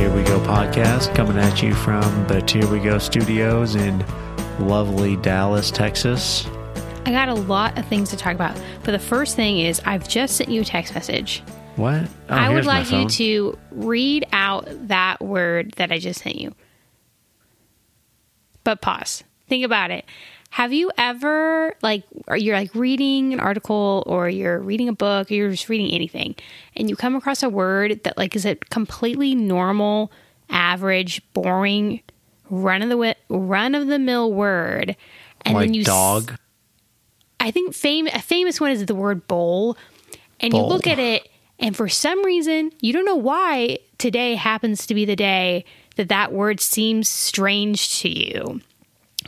Here We Go podcast coming at you from the Here We Go studios in lovely Dallas, Texas. I got a lot of things to talk about. But the first thing is, I've just sent you a text message. What? Oh, I would like you to read out that word that I just sent you. But pause. Think about it. Have you ever like or you're like reading an article or you're reading a book or you're just reading anything and you come across a word that like is a completely normal, average, boring, run of the run of the mill word and like then you dog. I think fame a famous one is the word bowl. And you look at it and for some reason, you don't know why today happens to be the day that that word seems strange to you.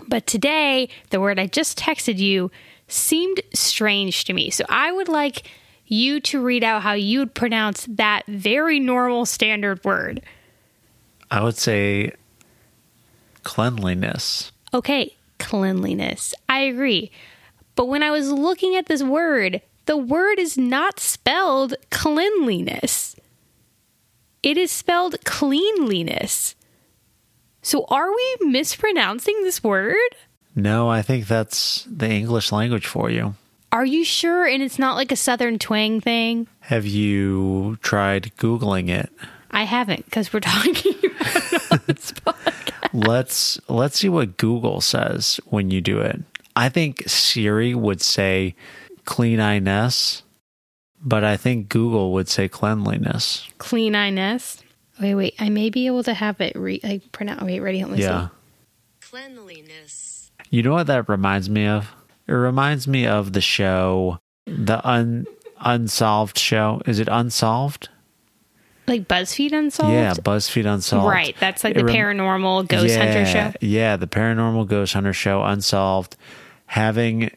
But today, the word I just texted you seemed strange to me. So I would like you to read out how you would pronounce that very normal standard word. I would say cleanliness. Okay, cleanliness. I agree. But when I was looking at this word, the word is not spelled cleanliness. It is spelled cleanliness. So are we mispronouncing this word? No, I think that's the English language for you. Are you sure? And it's not like a southern twang thing? Have you tried Googling it? I haven't because we're talking about this podcast. let's let's see what Google says when you do it. I think Siri would say cleanliness, but I think Google would say cleanliness. Cleanliness. Wait, wait. I may be able to have it re- like pronounce. Wait, ready? Let me Yeah. see. cleanliness, You know what that reminds me of? It reminds me of the show, the un unsolved show. Is it unsolved? Like BuzzFeed Unsolved? Yeah, BuzzFeed Unsolved. Right. That's like It the rem- paranormal ghost hunter show. Yeah, the paranormal ghost hunter show, unsolved. Having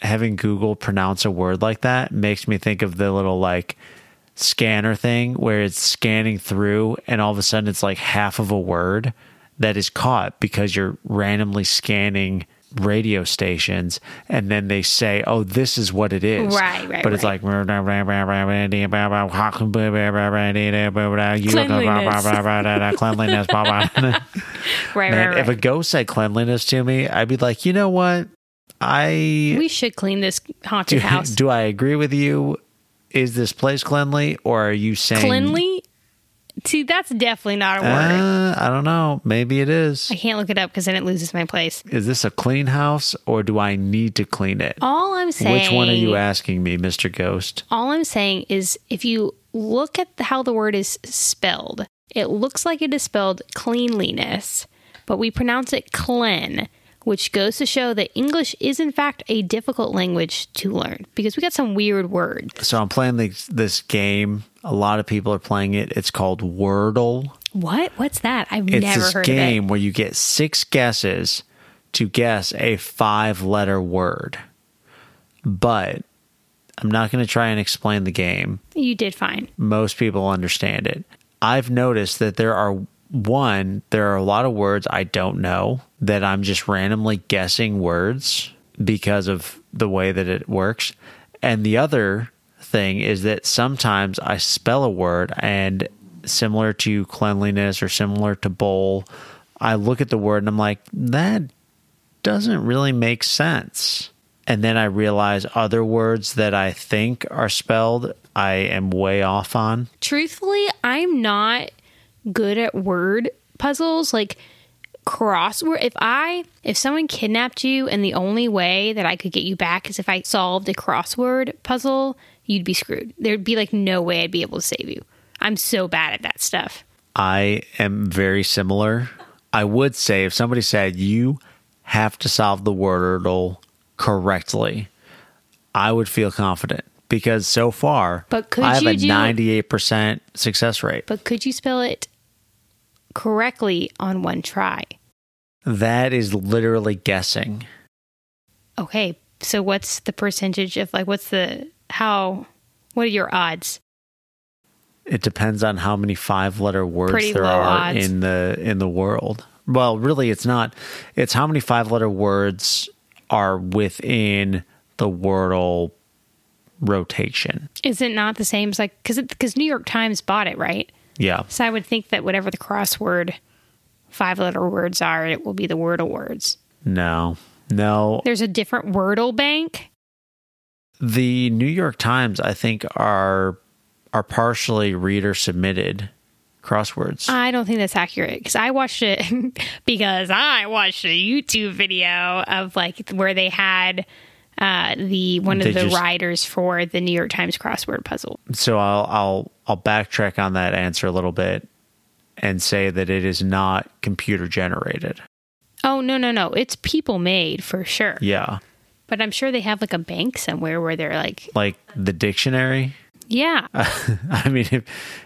having Google pronounce a word like that makes me think of the little like scanner thing where it's scanning through and all of a sudden it's like half of a word that is caught because you're randomly scanning radio stations and then they say oh this is what it is Right, right, but it's right. like cleanliness Right, Man, right, if a ghost said cleanliness to me, I'd be like, you know what? I we should clean this do, haunted house. do I agree with you? Is this place cleanly, or are you saying Cleanly? See, that's definitely not a word. Uh, I don't know. Maybe it is. I can't look it up because then it loses my place. Is this a clean house, or do I need to clean it? All I'm saying. Which one are you asking me, Mister Ghost? All I'm saying is if you look at how the word is spelled, it looks like it is spelled cleanliness, but we pronounce it clean, which goes to show that English is in fact a difficult language to learn because we got some weird words. So I'm playing this, this game. A lot of people are playing it. It's called Wordle. What? What's that? I've It's never heard of it. It's this game where you get six guesses to guess a five letter word. But I'm not going to try and explain the game. You did fine. Most people understand it. I've noticed that there are one, there are a lot of words I don't know that I'm just randomly guessing words because of the way that it works. And the other thing is that sometimes I spell a word and similar to cleanliness or similar to bowl, I look at the word and I'm like, that doesn't really make sense. And then I realize other words that I think are spelled, I am way off on. Truthfully, I'm not good at word puzzles like crossword. If I if someone kidnapped you and the only way that I could get you back is if I solved a crossword puzzle, you'd be screwed. There'd be like no way I'd be able to save you. I'm so bad at that stuff. I am very similar. I would say if somebody said you have to solve the wordle correctly, I would feel confident because so far But could I have a do- ninety-eight percent success rate. But could you spell it correctly on one try? That is literally guessing. Okay, so what's the percentage of like what's the how what are your odds? It depends on how many five-letter words Pretty there are odds. in the in the world. Well, really, it's not. It's how many five-letter words are within the Wordle rotation. Is it not the same as like because because New York Times bought it, right? Yeah. So I would think that whatever the crossword five letter words are, it will be the Wordle words. No. No. There's a different Wordle bank. The New York Times, I think, are are partially reader submitted crosswords. I don't think that's accurate because I watched it because I watched a YouTube video of like where they had uh, the one of They the just- writers for the New York Times crossword puzzle. so I'll I'll I'll backtrack on that answer a little bit and say that it is not computer generated. Oh no no no! It's people made for sure. Yeah. But I'm sure they have like a bank somewhere where they're like, Like the dictionary. yeah, I mean, if,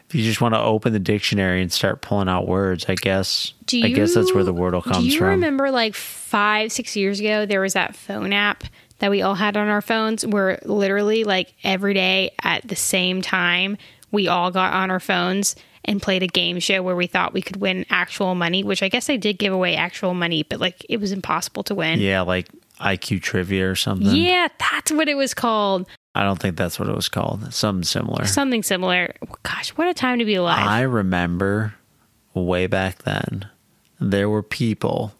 if you just want to open the dictionary and start pulling out words, I guess. Do I guess that's where the you- Wordle comes Do you from. remember like five, six years ago, there was that phone app that we all had on our phones where literally like every day at the same time, we all got on our phones and played a game show where we thought we could win actual money, which I guess they did give away actual money, but like it was impossible to win. yeah, like IQ trivia or something. Yeah, that's what it was called. I don't think that's what it was called. Something similar. Something similar. Gosh, what a time to be alive. I remember way back then, there were people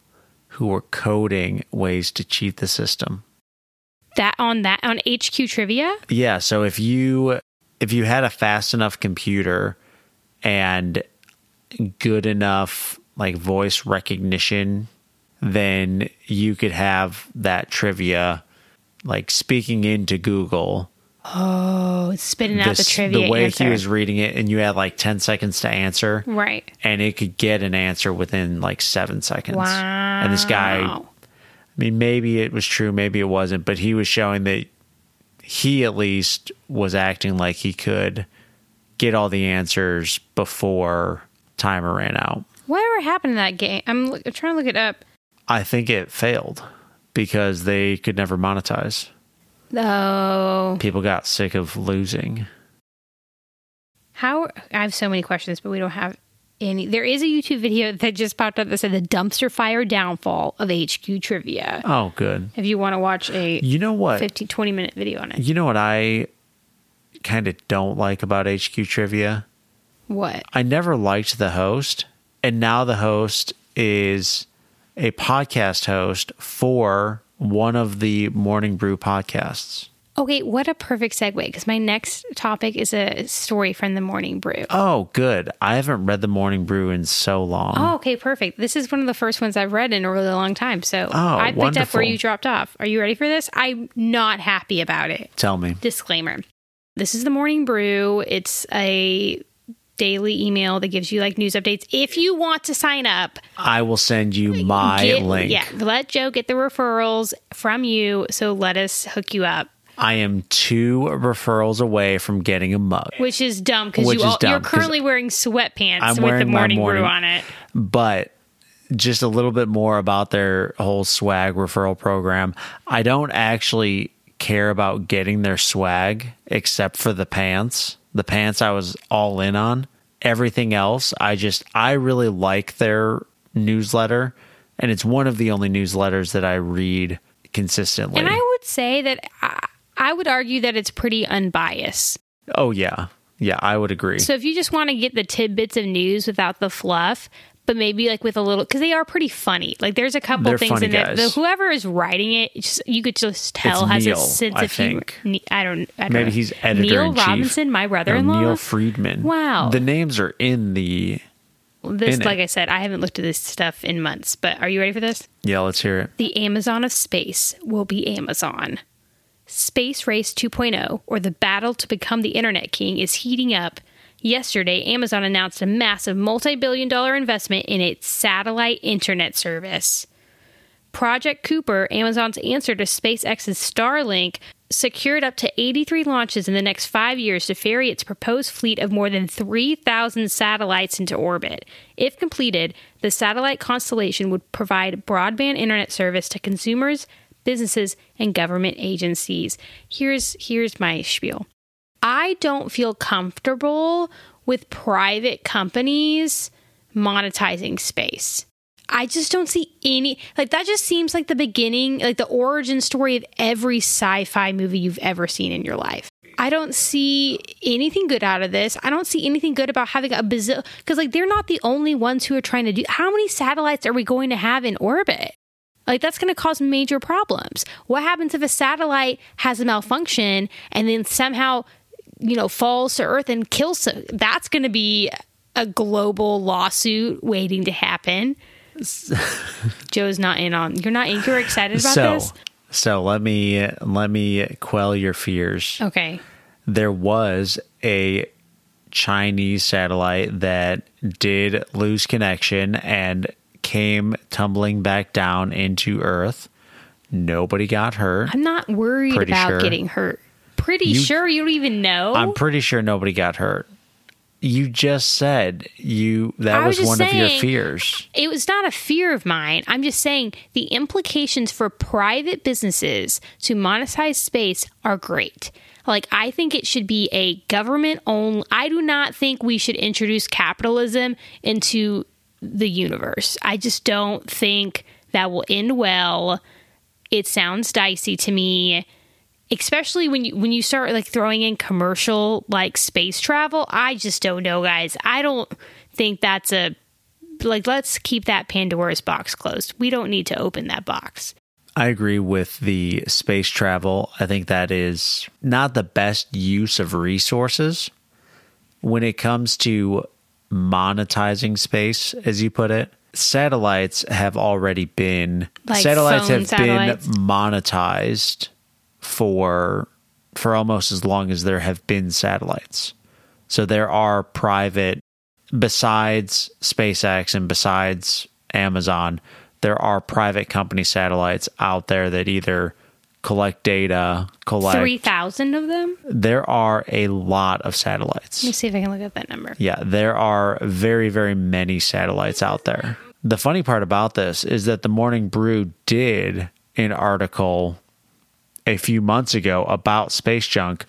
who were coding ways to cheat the system. That on that on HQ trivia? Yeah, so if you if you had a fast enough computer and good enough like voice recognition, then you could have that trivia like speaking into Google. Oh, it's spitting out the This- trivia the way answer. he was reading it, and you had like ten seconds to answer, right. and it could get an answer within like seven seconds. Wow. And this guy, I mean, maybe it was true, maybe it wasn't, but he was showing that he at least was acting like he could get all the answers before timer ran out. Whatever happened in that game? I'm, look- I'm trying to look it up. I think it failed because they could never monetize. Oh, People got sick of losing. how? I have so many questions, but we don't have any. There is a YouTube video that just popped up that said the dumpster fire downfall of HQ trivia. Oh, good. If you want to watch a You know what? 15, 20 minute video on it. You know what I kind of don't like about HQ trivia? What? I never liked the host, and now the host is a podcast host for one of the Morning Brew podcasts. Okay, what a perfect segue because my next topic is a story from the Morning Brew. Oh, good. I haven't read the Morning Brew in so long. Oh, okay, perfect. This is one of the first ones I've read in a really long time. So Oh, I picked up where you dropped off. Are you ready for this? I'm not happy about it. Tell me. Disclaimer This is the Morning Brew. It's a daily email that gives you like news updates. If you want to sign up, I will send you my get- link. Yeah, let Joe get the referrals from you. So let us hook you up. I am two referrals away from getting a mug. Which is dumb because you is all, dumb, you're currently wearing sweatpants I'm with the wearing my morning, morning- brew on it. but just a little bit more about their whole swag referral program. I don't actually care about getting their swag except for the pants. The pants I was all in on. Everything else, I just I really like their newsletter and it's one of the only newsletters that I read consistently. And I would say that I, would argue that it's pretty unbiased. oh yeah. Yeah, I would agree. So if you just want to get the tidbits of news without the fluff, but maybe like with a little, because they are pretty funny. Like there's a couple They're things in there. The, whoever is writing it, just, you could just tell It's has Neil, a sense I of humor. think. Ne- I don't. I don't Maybe know. he's editor Neil. Robinson, my brother-in-law. Neal Freyman. Wow. The names are in the this, in it. like I said, I haven't looked at this stuff in months. But are you ready for this? Yeah, let's hear it. The Amazon of space will be Amazon. Space Race 2.0, or the battle to become the Internet King, is heating up. Yesterday, Amazon announced a massive multi billion dollar investment in its satellite internet service. Project Kuiper, Amazon's answer to SpaceX's Starlink, secured up to 83 launches in the next five years to ferry its proposed fleet of more than 3,000 satellites into orbit. If completed, the satellite constellation would provide broadband internet service to consumers, businesses, and government agencies. Here's here's my spiel. I don't feel comfortable with private companies monetizing space. I just don't see any like that just seems like the beginning, like the origin story of every sci-fi movie you've ever seen in your life. I don't see anything good out of this. I don't see anything good about having a bazillion because like they're not the only ones who are trying to do. How many satellites are we going to have in orbit? Like that's going to cause major problems. What happens if a satellite has a malfunction and then somehow, you know, falls to Earth and kills? That's going to be a global lawsuit waiting to happen. Joe's not in on. You're not. in. You're excited about so, this. So let me let me quell your fears. Okay. There was a Chinese satellite that did lose connection and came tumbling back down into Earth. Nobody got hurt. I'm not worried Pretty about sure. getting hurt. Pretty You- sure you don't even know. I'm pretty sure nobody got hurt. You just said you that was, was one of your fears. it was not a fear of mine. I'm just saying the implications for private businesses to monetize space are great. Like, I think it should be a government owned. I do not think we should introduce capitalism into the universe. I just don't think that will end well. It sounds dicey to me especially when you when you start like throwing in commercial like space travel i just don't know guys i don't think that's a like let's keep that pandora's box closed we don't need to open that box I agree with the space travel. I think that is not the best use of resources when it comes to monetizing space, as you put it. Satellites have already been Like satellites have satellites? been monetized for for almost as long as there have been satellites. So there are private besides SpaceX and besides Amazon, there are private company satellites out there that either collect data, collect 3000 of them there are a lot of satellites. let me see if i can look up that number Yeah, there are very, very many satellites out there. The funny part about this is that the Morning Brew did an article a few months ago about space junk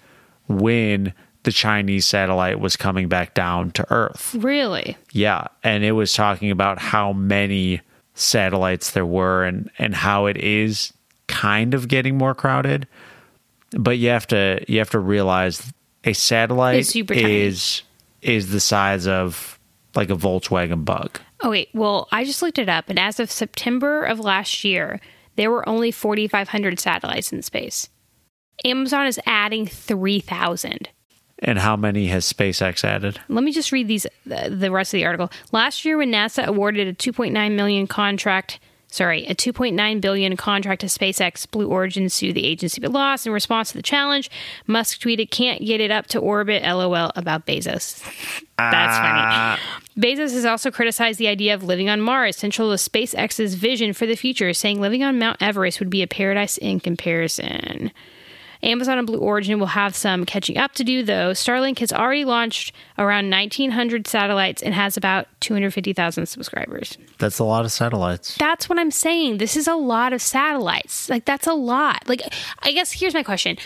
when the Chinese satellite was coming back down to Earth. really Yeah, and it was talking about how many satellites there were and and how it is kind of getting more crowded. But you have to you have to realize a satellite It's super tiny. is is the size of like a Volkswagen Bug. oh wait well i just looked it up and as of september of last year there were only 4500 satellites in space amazon is adding 3000 And how many has SpaceX added? Let me just read these the, the rest of the article. Last year, when NASA awarded a 2.9 million contract, sorry, a 2.9 billion contract to SpaceX, Blue Origin sued the agency but lost. In response to the challenge, Musk tweeted, "Can't get it up to orbit." LOL about Bezos. That's funny. Ah. Bezos has also criticized the idea of living on Mars, central to SpaceX's vision for the future, saying living on Mount Everest would be a paradise in comparison. Amazon and Blue Origin will have some catching up to do, though. Starlink has already launched around 1,900 satellites and has about 250,000 subscribers. That's a lot of satellites. That's what I'm saying. This is a lot of satellites. Like, that's a lot. Like, I guess here's my question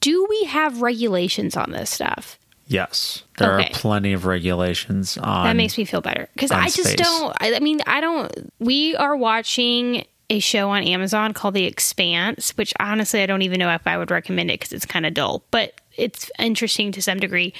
Do we have regulations on this stuff? Yes. There Okay. are plenty of regulations on That makes me feel better because I just space. don't. I, I mean, I don't. We are watching a show on Amazon called The Expanse, which honestly I don't even know if I would recommend it because it's kind of dull, but it's interesting to some degree.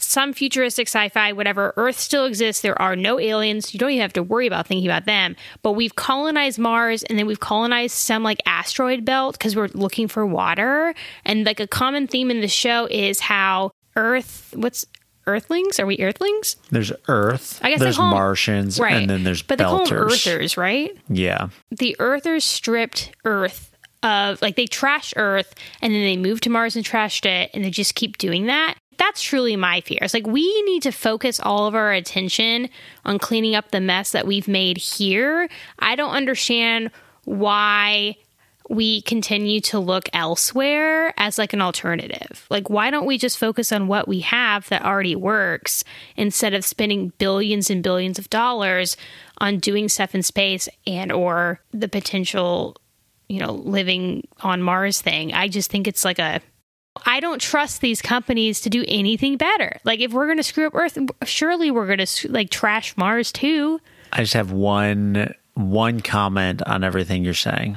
Some futuristic sci-fi, whatever. Earth still exists. There are no aliens. You don't even have to worry about thinking about them. But we've colonized Mars, and then we've colonized some like asteroid belt because we're looking for water. And like a common theme in the show is how Earth. What's Earthlings? Are we Earthlings? There's Earth, I guess there's Martians, Right. and then there's but they call them Earthers, right? Yeah. The Earthers stripped Earth of like they trashed Earth and then they moved to Mars and trashed it, and they just keep doing that. That's truly my fear. It's like we need to focus all of our attention on cleaning up the mess that we've made here. I don't understand why we continue to look elsewhere as like an alternative. Like why don't we just focus on what we have that already works instead of spending billions and billions of dollars on doing stuff in space and or the potential, you know, living on Mars thing. I just think it's like a I don't trust these companies to do anything better. Like if we're going to screw up Earth, surely we're going to like trash Mars too. I just have one one comment on everything you're saying.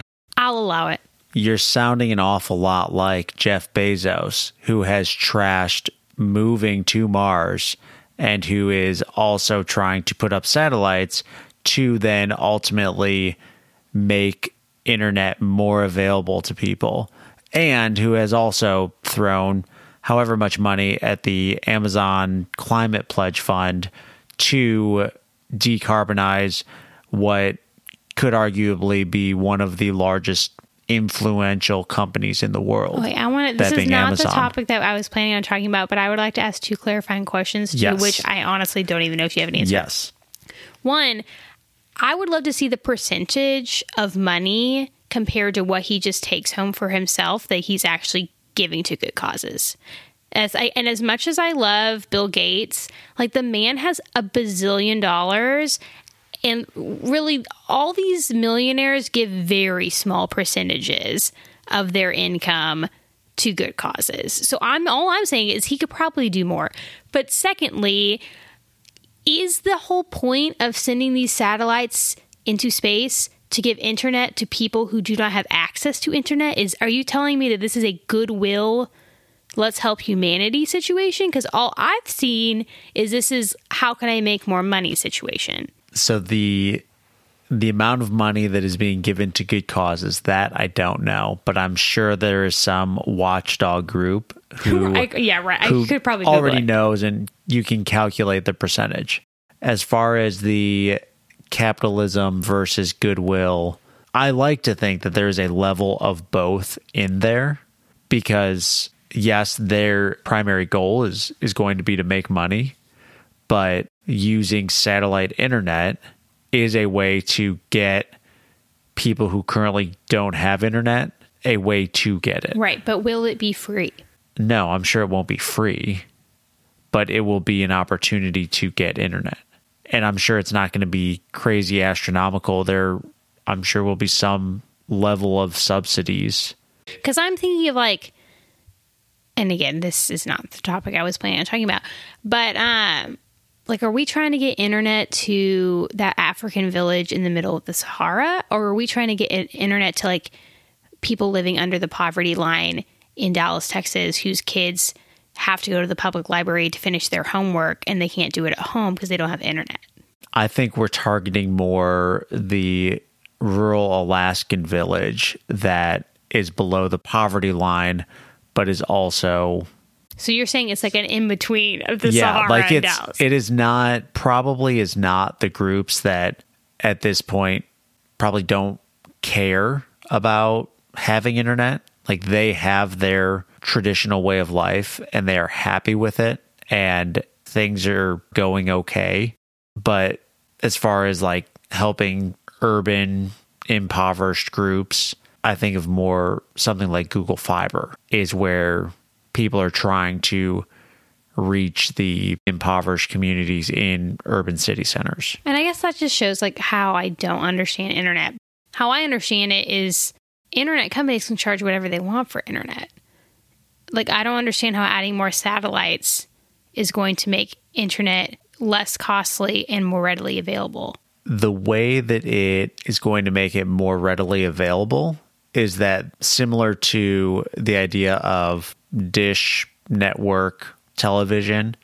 I'll allow it. you're sounding an awful lot like Jeff Bezos, who has trashed moving to Mars and who is also trying to put up satellites to then ultimately make internet more available to people, and who has also thrown however much money at the Amazon Climate Pledge Fund to decarbonize what could arguably be one of the largest influential companies in the world. Wait, I want to. This is not Amazon. the topic that I was planning on talking about, but I would like to ask two clarifying questions to yes. which I honestly don't even know if you have an answer. Yes. One, I would love to see the percentage of money compared to what he just takes home for himself that he's actually giving to good causes. As I and as much as I love Bill Gates, like the man has a bazillion dollars and really all these millionaires give very small percentages of their income to good causes. So I'm all I'm saying is he could probably do more. But secondly, is the whole point of sending these satellites into space to give internet to people who do not have access to internet is are you telling me that this is a goodwill let's help humanity situation because all i've seen is this is how can i make more money situation so the the amount of money that is being given to good causes that I don't know, but I'm sure there is some watchdog group who I, yeah right I could probably already knows and you can calculate the percentage. As far as the capitalism versus goodwill, I like to think that there's a level of both in there because yes, their primary goal is is going to be to make money, but using satellite internet is a way to get people who currently don't have internet a way to get it. Right, but will it be free? No, I'm sure it won't be free, but it will be an opportunity to get internet and I'm sure it's not going to be crazy astronomical. There, I'm sure will be some level of subsidies. Because I'm thinking of like, and again, this is not the topic I was planning on talking about, but um, like, are we trying to get internet to that African village in the middle of the Sahara, or are we trying to get internet to like people living under the poverty line in Dallas, Texas, whose kids have to go to the public library to finish their homework and they can't do it at home because they don't have internet. I think we're targeting more the rural Alaskan village that is below the poverty line, but is also. So you're saying it's like an in between of the yeah, Sahara like it's, Dallas. It is not probably is not the groups that at this point probably don't care about having internet. Like they have their traditional way of life and they are happy with it and things are going okay. But as far as like helping urban impoverished groups, I think of more something like Google Fiber is where people are trying to reach the impoverished communities in urban city centers. And I guess that just shows like how I don't understand internet. How I understand it is internet companies can charge whatever they want for internet like I don't understand how adding more satellites is going to make internet less costly and more readily available. The way that it is going to make it more readily available is that similar to the idea of dish network television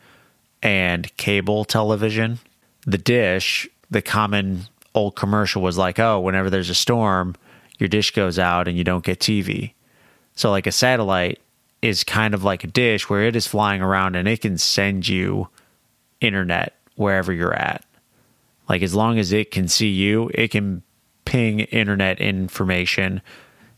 and cable television. The dish, the common old commercial was like, oh, whenever there's a storm, your dish goes out and you don't get TV. So, like a satellite is kind of like a dish where it is flying around and it can send you internet wherever you're at. Like as long as it can see you, it can ping internet information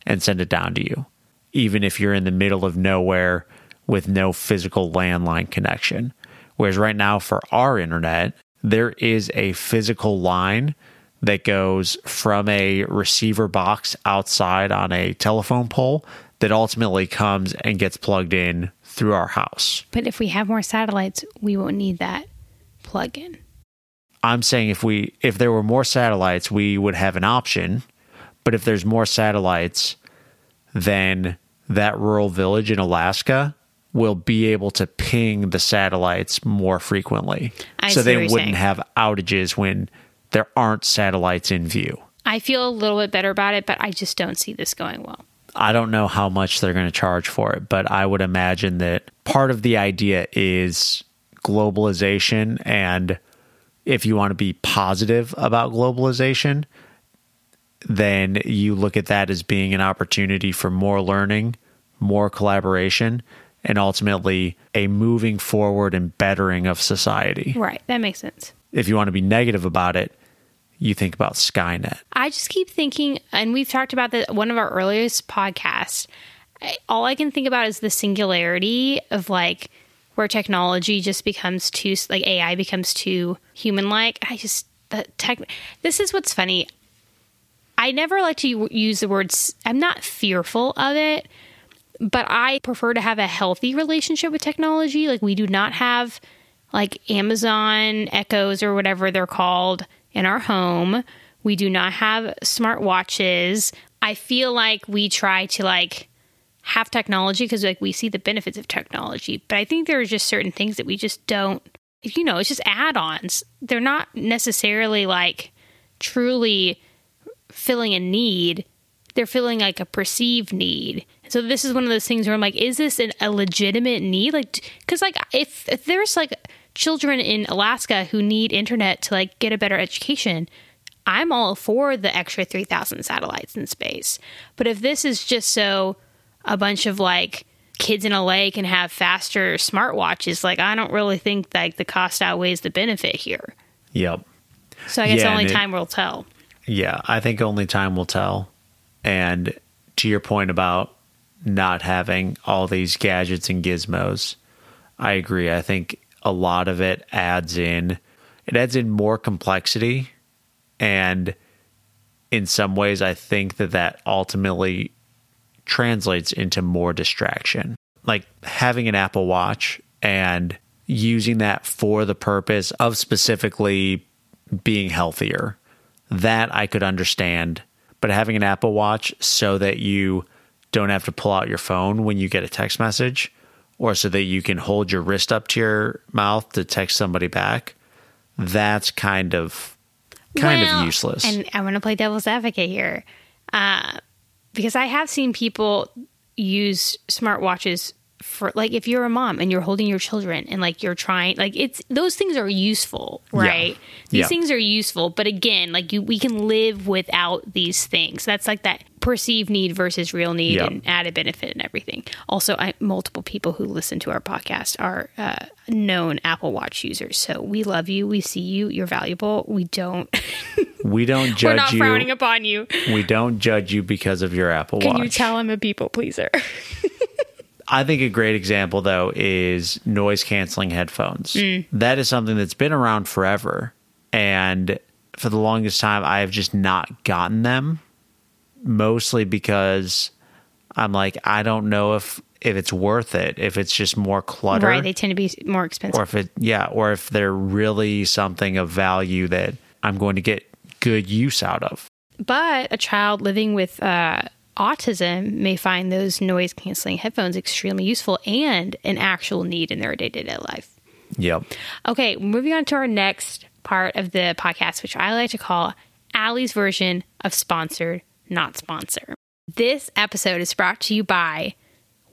and send it down to you, even if you're in the middle of nowhere with no physical landline connection. Whereas right now, for our internet, there is a physical line that goes from a receiver box outside on a telephone pole that ultimately comes and gets plugged in through our house. But if we have more satellites, we won't need that plug in. I'm saying if we if there were more satellites, we would have an option. But if there's more satellites, then that rural village in Alaska will be able to ping the satellites more frequently. I so they wouldn't saying. have outages when there aren't satellites in view. I feel a little bit better about it, but I just don't see this going well. I don't know how much they're going to charge for it, but I would imagine that part of the idea is globalization. And if you want to be positive about globalization, then you look at that as being an opportunity for more learning, more collaboration, and ultimately a moving forward and bettering of society. Right. That makes sense. If you want to be negative about it, you think about Skynet. I just keep thinking, and we've talked about that one of our earliest podcasts. All I can think about is the singularity of like where technology just becomes too like AI becomes too human like. I just the tech. This is what's funny. I never like to use the words. I'm not fearful of it, but I prefer to have a healthy relationship with technology. Like we do not have like Amazon Echoes or whatever they're called in our home. We do not have smart watches. I feel like we try to like have technology because like we see the benefits of technology, but I think there are just certain things that we just don't. You know, it's just add-ons. They're not necessarily like truly filling a need. They're filling like a perceived need. So this is one of those things where I'm like, is this an, a legitimate need? Like, because like if if there's like children in Alaska who need internet to like get a better education, I'm all for the extra three thousand satellites in space. But if this is just so a bunch of like kids in LA can have faster smartwatches, like I don't really think like the cost outweighs the benefit here. Yep. So I guess Yeah, only it- time will tell. Yeah, I think only time will tell. And to your point about not having all these gadgets and gizmos, I agree. I think a lot of it adds in it adds in more complexity and in some ways I think that that ultimately translates into more distraction. Like having an Apple Watch and using that for the purpose of specifically being healthier. That I could understand. But having an Apple Watch so that you don't have to pull out your phone when you get a text message or so that you can hold your wrist up to your mouth to text somebody back, that's kind of kind Well, of useless. And I want to play devil's advocate here, uh, because I have seen people use smartwatches for like if you're a mom and you're holding your children and like you're trying like it's those things are useful right these Yeah. things are useful but again like you we can live without these things that's like that perceived need versus real need Yeah. and added benefit and everything also I, multiple people who listen to our podcast are uh, known apple watch users so we love you we see you you're valuable we don't we don't judge we're not frowning you. upon you We don't judge you because of your Apple can Watch. Can you tell i'm a people pleaser I think a great example though is noise canceling headphones. That is something that's been around forever and for the longest time I have just not gotten them mostly because I'm like I don't know if if it's worth it if it's just more clutter right they tend to be more expensive or if it yeah or if they're really something of value that I'm going to get good use out of. But a child living with uh, autism may find those noise canceling headphones extremely useful and an actual need in their day to day life. Yep. Okay, moving on to our next part of the podcast, which I like to call Allie's version of sponsored, not sponsor. This episode is brought to you by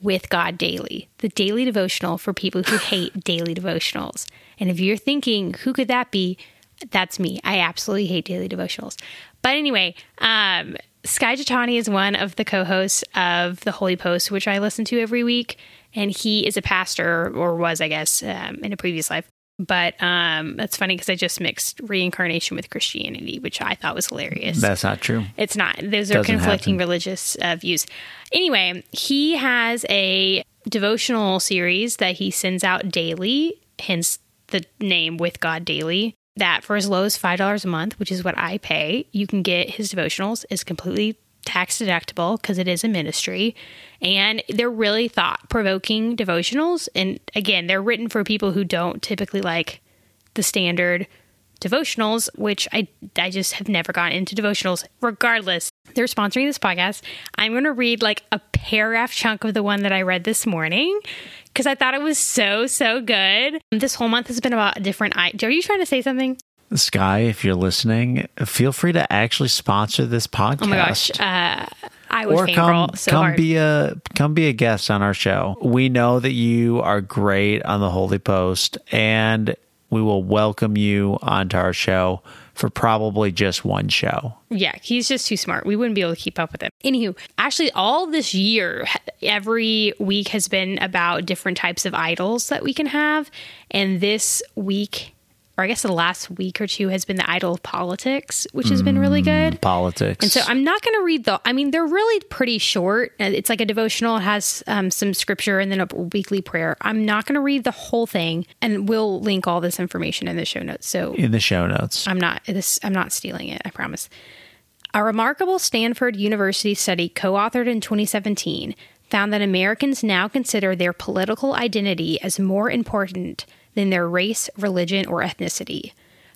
With God Daily, the daily devotional for people who hate daily devotionals. And if you're thinking, who could that be? That's me. I absolutely hate daily devotionals. But anyway, um, Skye Jethani is one of the co hosts of The Holy Post, which I listen to every week. And he is a pastor, or was, I guess, um, in a previous life. But um, that's funny because I just mixed reincarnation with Christianity, which I thought was hilarious. That's not true. It's not. Those are Doesn't conflicting happen. religious uh, views. Anyway, he has a devotional series that he sends out daily, hence the name With God Daily. That for as low as $5 a month, which is what I pay, you can get his devotionals. It's completely tax deductible because it is a ministry. And they're really thought provoking devotionals. And again, they're written for people who don't typically like the standard devotionals, which I I just have never gotten into devotionals. Regardless, they're sponsoring this podcast. I'm going to read like a paragraph chunk of the one that I read this morning because I thought it was so so good. This whole month has been about a different. I- Are you trying to say something? Skye, if you're listening, feel free to actually sponsor this podcast. Oh my gosh. Uh, I would or come so come hard. be a come be a guest on our show. We know that you are great on the Holy Post, and we will welcome you onto our show for probably just one show. Yeah, he's just too smart. We wouldn't be able to keep up with him. Anywho, actually, all this year, every week has been about different types of idols that we can have. And this week, or I guess the last week or two, has been the idol of politics, which has been really good. Politics. And so I'm not going to read the. I mean, they're really pretty short. Uh, It's like a devotional. It has um, some scripture and then a weekly prayer. I'm not going to read the whole thing, and we'll link all this information in the show notes. So in the show notes. I'm not this. I'm not stealing it. I promise. A remarkable Stanford University study, co-authored in 2017, found that Americans now consider their political identity as more important than their race, religion, or ethnicity.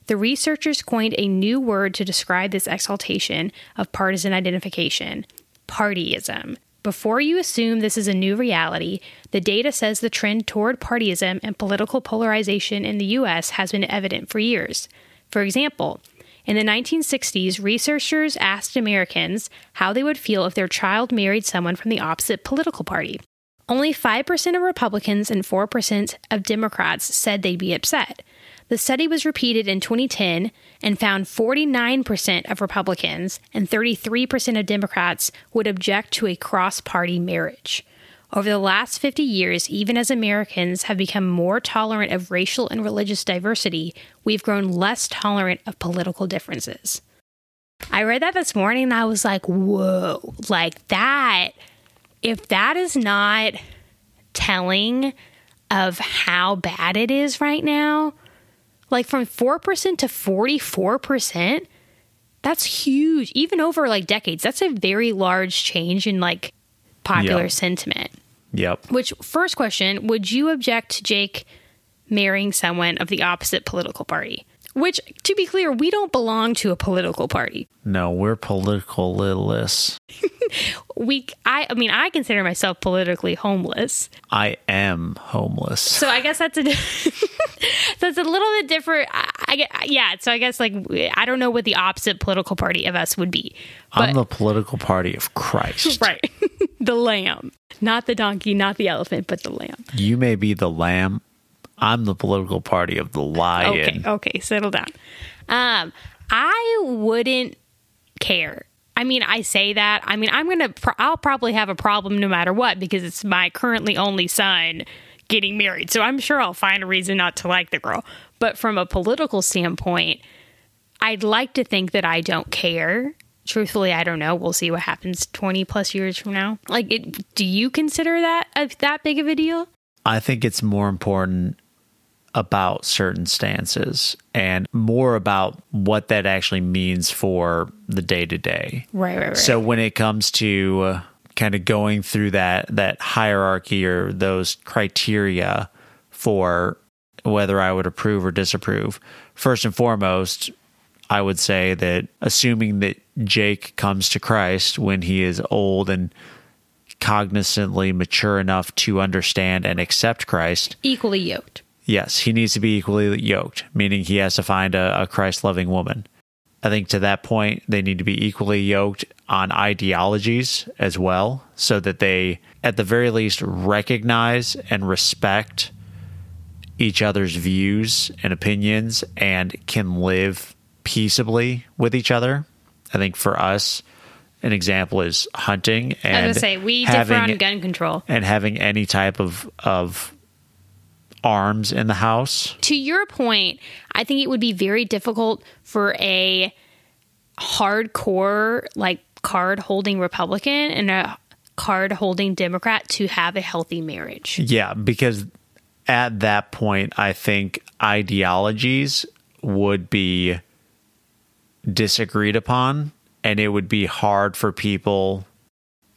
The researchers coined a new word to describe this exaltation of partisan identification partyism. Before you assume this is a new reality, the data says the trend toward partyism and political polarization in the U.S. has been evident for years. For example, in the 1960s, researchers asked Americans how they would feel if their child married someone from the opposite political party. Only 5% of Republicans and 4% of Democrats said they'd be upset. The study was repeated in 2010 and found 49% of Republicans and 33% of Democrats would object to a cross party marriage. Over the last 50 years, even as Americans have become more tolerant of racial and religious diversity, we've grown less tolerant of political differences. I read that this morning and I was like, whoa, like that. If that is not telling of how bad it is right now, like from 4% to 44%, that's huge. Even over like decades, that's a very large change in like popular Yeah. sentiment. Yep. Which, first question, would you object to Jake marrying someone of the opposite political party? Which, to be clear, we don't belong to a political party. No, we're political littless. We, I, I mean, I consider myself politically homeless. I am homeless. So I guess that's a that's a little bit different. I, I yeah. So I guess like I don't know what the opposite political party of us would be. I'm the political party of Christ. right, the lamb, not the donkey, not the elephant, but the lamb. You may be the lamb. I'm the political party of the lion. Okay, okay, settle down. Um, I wouldn't care. I mean, I say that. I mean, I'm gonna. Pro- I'll probably have a problem no matter what because it's my currently only son getting married. So I'm sure I'll find a reason not to like the girl. But from a political standpoint, I'd like to think that I don't care. Truthfully, I don't know. We'll see what happens 20 plus years from now. Like, it, do you consider that a, that big of a deal? I think it's more important about certain stances and more about what that actually means for the day to day. Right, right, right. So when it comes to uh, kind of going through that that hierarchy or those criteria for whether I would approve or disapprove, first and foremost, I would say that assuming that Jake comes to Christ when he is old and cognizantly mature enough to understand and accept Christ, Equally yoked. Yes, he needs to be equally yoked, meaning he has to find a, a Christ loving woman. I think to that point, they need to be equally yoked on ideologies as well, so that they, at the very least, recognize and respect each other's views and opinions and can live peaceably with each other. I think for us, an example is hunting and I was say we differ having- on gun control. and having any type of of arms in the house. To your point, I think it would be very difficult for a hardcore like card holding Republican and a card holding Democrat to have a healthy marriage. Yeah, because at that point, I think ideologies would be disagreed upon, and it would be hard for people.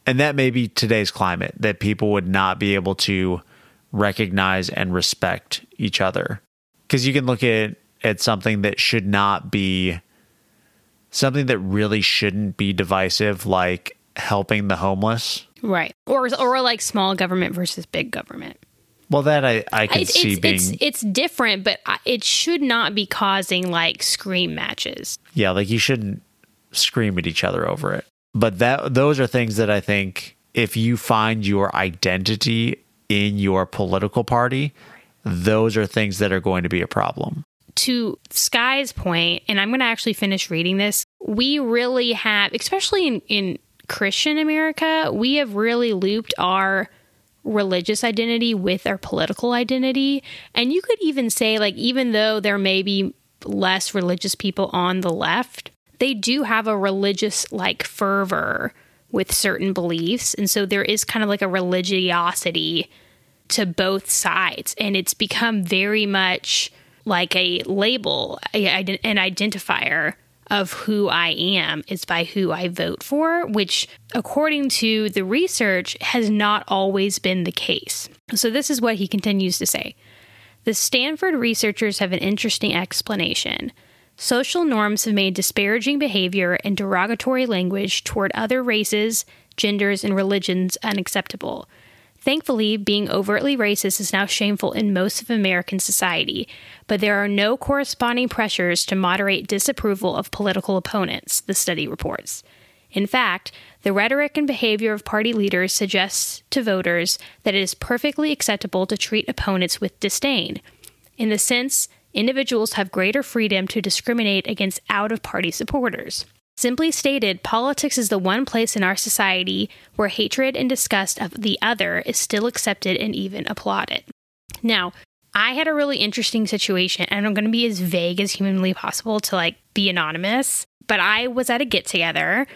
And that may be today's climate that people would not be able to recognize and respect each other. Because you can look at at something that should not be something that really shouldn't be divisive, like helping the homeless. Right. Or or like small government versus big government. Well, that I I could It's see it's, being it's it's different, but it should not be causing like scream matches. Yeah, like you shouldn't scream at each other over it. but that those are things that I think if you find your identity in your political party, those are things that are going to be a problem. To Skye's point, and I'm going to actually finish reading this, we really have, especially in, in Christian America, we have really looped our religious identity with our political identity. And you could even say, like, even though there may be less religious people on the left, they do have a religious, like, fervor with certain beliefs. And so there is kind of like a religiosity to both sides. And it's become very much like a label, an identifier of who I am is by who I vote for, which, according to the research, has not always been the case. So, this is what he continues to say. The Stanford researchers have an interesting explanation. Social norms have made disparaging behavior and derogatory language toward other races, genders, and religions unacceptable. Thankfully, being overtly racist is now shameful in most of American society, but there are no corresponding pressures to moderate disapproval of political opponents, the study reports. In fact, the rhetoric and behavior of party leaders suggests to voters that it is perfectly acceptable to treat opponents with disdain. In the sense, individuals have greater freedom to discriminate against out of party supporters. Simply stated, politics is the one place in our society where hatred and disgust of the other is still accepted and even applauded. Now, I had a really interesting situation, and I'm going to be as vague as humanly possible to like be anonymous. But I was at a get together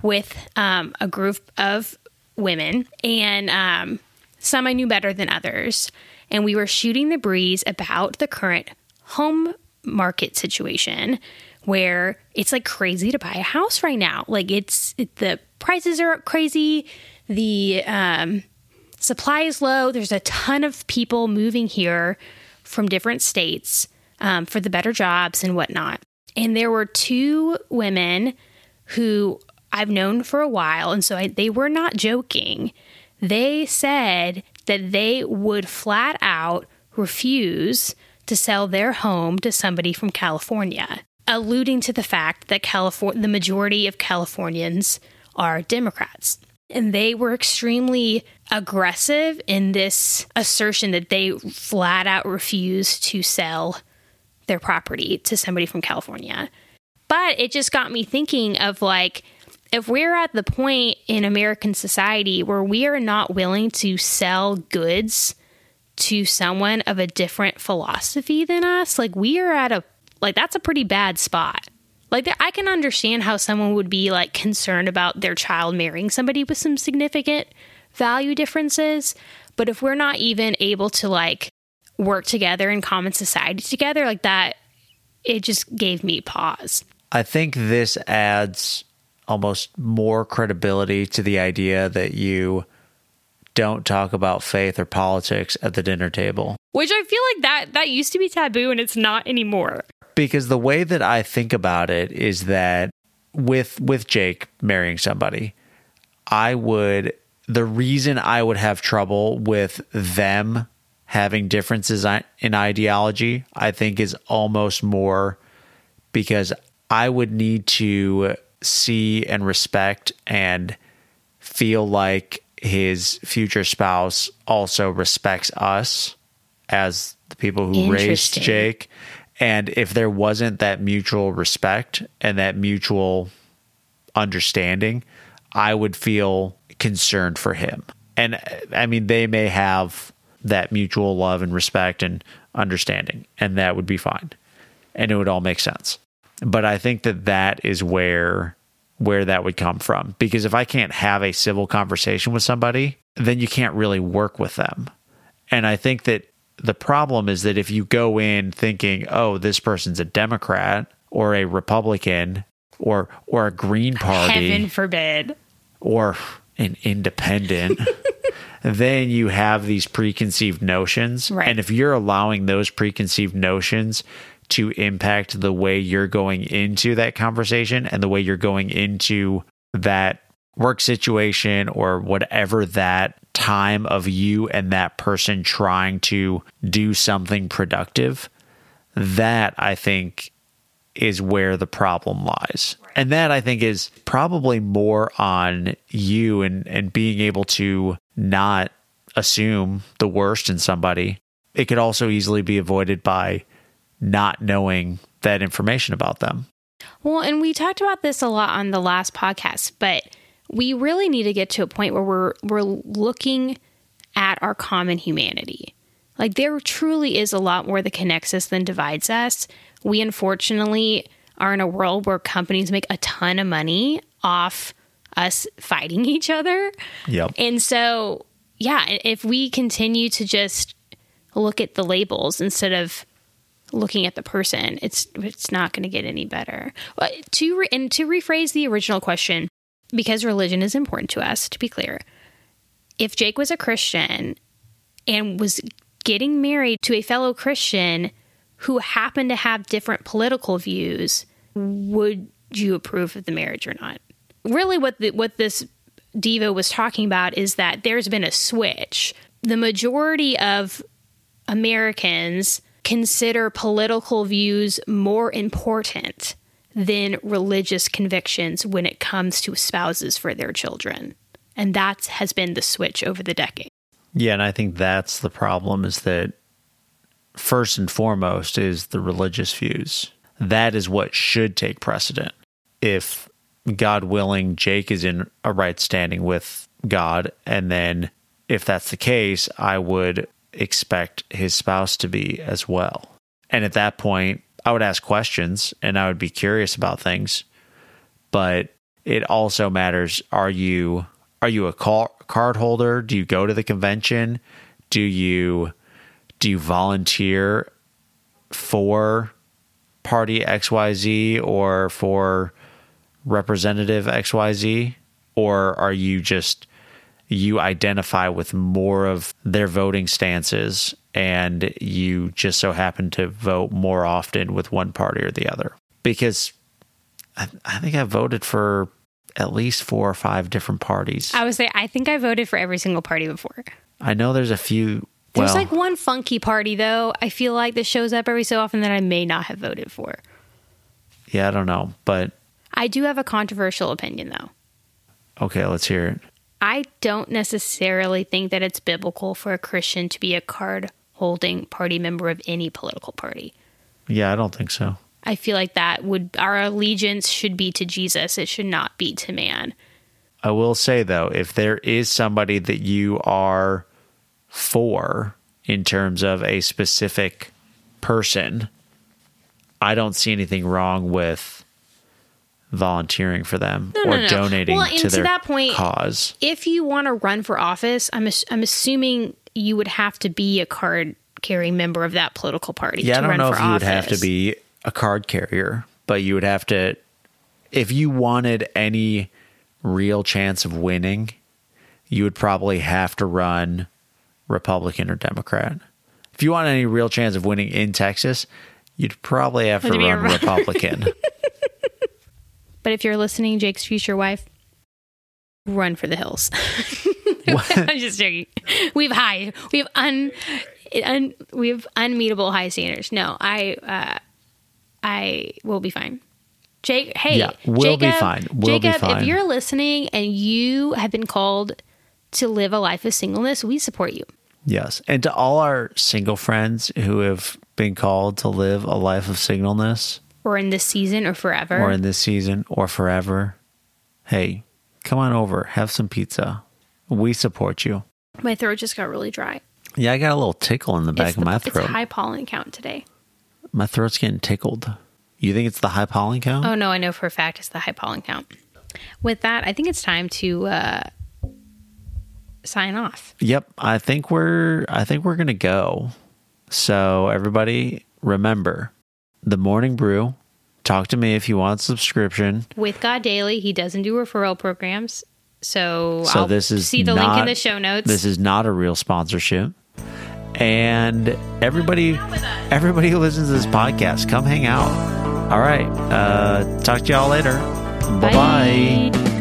with um, a group of women, and um, some I knew better than others. And we were shooting the breeze about the current home market situation where it's like crazy to buy a house right now. Like it's it, the prices are crazy, the um, supply is low. There's a ton of people moving here from different states um, for the better jobs and whatnot. And there were two women who I've known for a while, and so I, they were not joking. They said that they would flat out refuse to sell their home to somebody from California alluding to the fact that California, the majority of Californians are Democrats. And they were extremely aggressive in this assertion that they flat out refuse to sell their property to somebody from California. But it just got me thinking of like, if we're at the point in American society where we are not willing to sell goods to someone of a different philosophy than us, like we are at a like that's a pretty bad spot. Like I can understand how someone would be like concerned about their child marrying somebody with some significant value differences, but if we're not even able to like work together in common society together like that, it just gave me pause. I think this adds almost more credibility to the idea that you don't talk about faith or politics at the dinner table. Which I feel like that that used to be taboo and it's not anymore because the way that I think about it is that with with Jake marrying somebody, I would the reason I would have trouble with them having differences in ideology, I think is almost more because I would need to see and respect and feel like his future spouse also respects us as the people who raised Jake and if there wasn't that mutual respect and that mutual understanding, I would feel concerned for him. And uh, I mean, they may have that mutual love and respect and understanding, and that would be fine. And it would all make sense. But I think that that is where where that would come from because if I can't have a civil conversation with somebody, then you can't really work with them. And I think that the problem is that if you go in thinking, oh, this person's a Democrat or a Republican or or a Green Party, heaven forbid, or an independent, then you have these preconceived notions. Right. And if you're allowing those preconceived notions to impact the way you're going into that conversation and the way you're going into that work situation or whatever that time of you and that person trying to do something productive, that I think is where the problem lies. And that I think is probably more on you and, and being able to not assume the worst in somebody. It could also easily be avoided by not knowing that information about them. Well, and we talked about this a lot on the last podcast, but we really need to get to a point where we're we're looking at our common humanity. Like there truly is a lot more that connects us than divides us. We unfortunately are in a world where companies make a ton of money off us fighting each other. Yep. And so, yeah, if we continue to just look at the labels instead of looking at the person, it's it's not going to get any better. But to re- and to rephrase the original question, because religion is important to us, to be clear, if Jake was a Christian and was getting married to a fellow Christian who happened to have different political views, would you approve of the marriage or not? Really, what the, what this diva was talking about is that there's been a switch. The majority of Americans consider political views more important than religious convictions when it comes to spouses for their children. And that has been the switch over the decade. Yeah, and I think that's the problem is that first and foremost is the religious views. That is what should take precedent. If God willing, Jake is in a right standing with God, and then if that's the case, I would expect his spouse to be as well. And at that point, I would ask questions and I would be curious about things. But it also matters are you are you a card holder? Do you go to the convention? Do you do you volunteer for party XYZ or for representative XYZ or are you just you identify with more of their voting stances and you just so happen to vote more often with one party or the other. Because I, I think I voted for at least four or five different parties. I would say I think I voted for every single party before. I know there's a few. There's well, like one funky party though. I feel like that shows up every so often that I may not have voted for. Yeah, I don't know, but I do have a controversial opinion though. Okay, let's hear it. I don't necessarily think that it's biblical for a Christian to be a card holding party member of any political party. Yeah, I don't think so. I feel like that would our allegiance should be to Jesus. It should not be to man. I will say though, if there is somebody that you are for in terms of a specific person, I don't see anything wrong with volunteering for them no, or no, no. donating well, to their that point, cause. If you want to run for office, I'm I'm assuming you would have to be a card carrying member of that political party. Yeah, I don't know if you office. would have to be a card carrier, but you would have to, if you wanted any real chance of winning, you would probably have to run Republican or Democrat. If you want any real chance of winning in Texas, you'd probably have to run Republican. but if you're listening, Jake's future wife, run for the hills. I'm just joking. We have high. We have un, un. We have unmeetable high standards. No, I. Uh, I will be fine. Jake, hey, yeah, we'll Jacob, be fine. We'll Jacob, be fine. if you're listening and you have been called to live a life of singleness, we support you. Yes, and to all our single friends who have been called to live a life of singleness, or in this season, or forever, or in this season, or forever, hey, come on over, have some pizza. We support you. My throat just got really dry. Yeah, I got a little tickle in the back it's of the, my throat. It's high pollen count today. My throat's getting tickled. You think it's the high pollen count? Oh no, I know for a fact it's the high pollen count. With that, I think it's time to uh, sign off. Yep, I think we're I think we're gonna go. So everybody, remember the morning brew. Talk to me if you want subscription. With God Daily, he doesn't do referral programs. So, so I'll this is see the not, link in the show notes. This is not a real sponsorship. And everybody, everybody who listens to this podcast, come hang out. All right. Uh, talk to y'all later. Bye bye.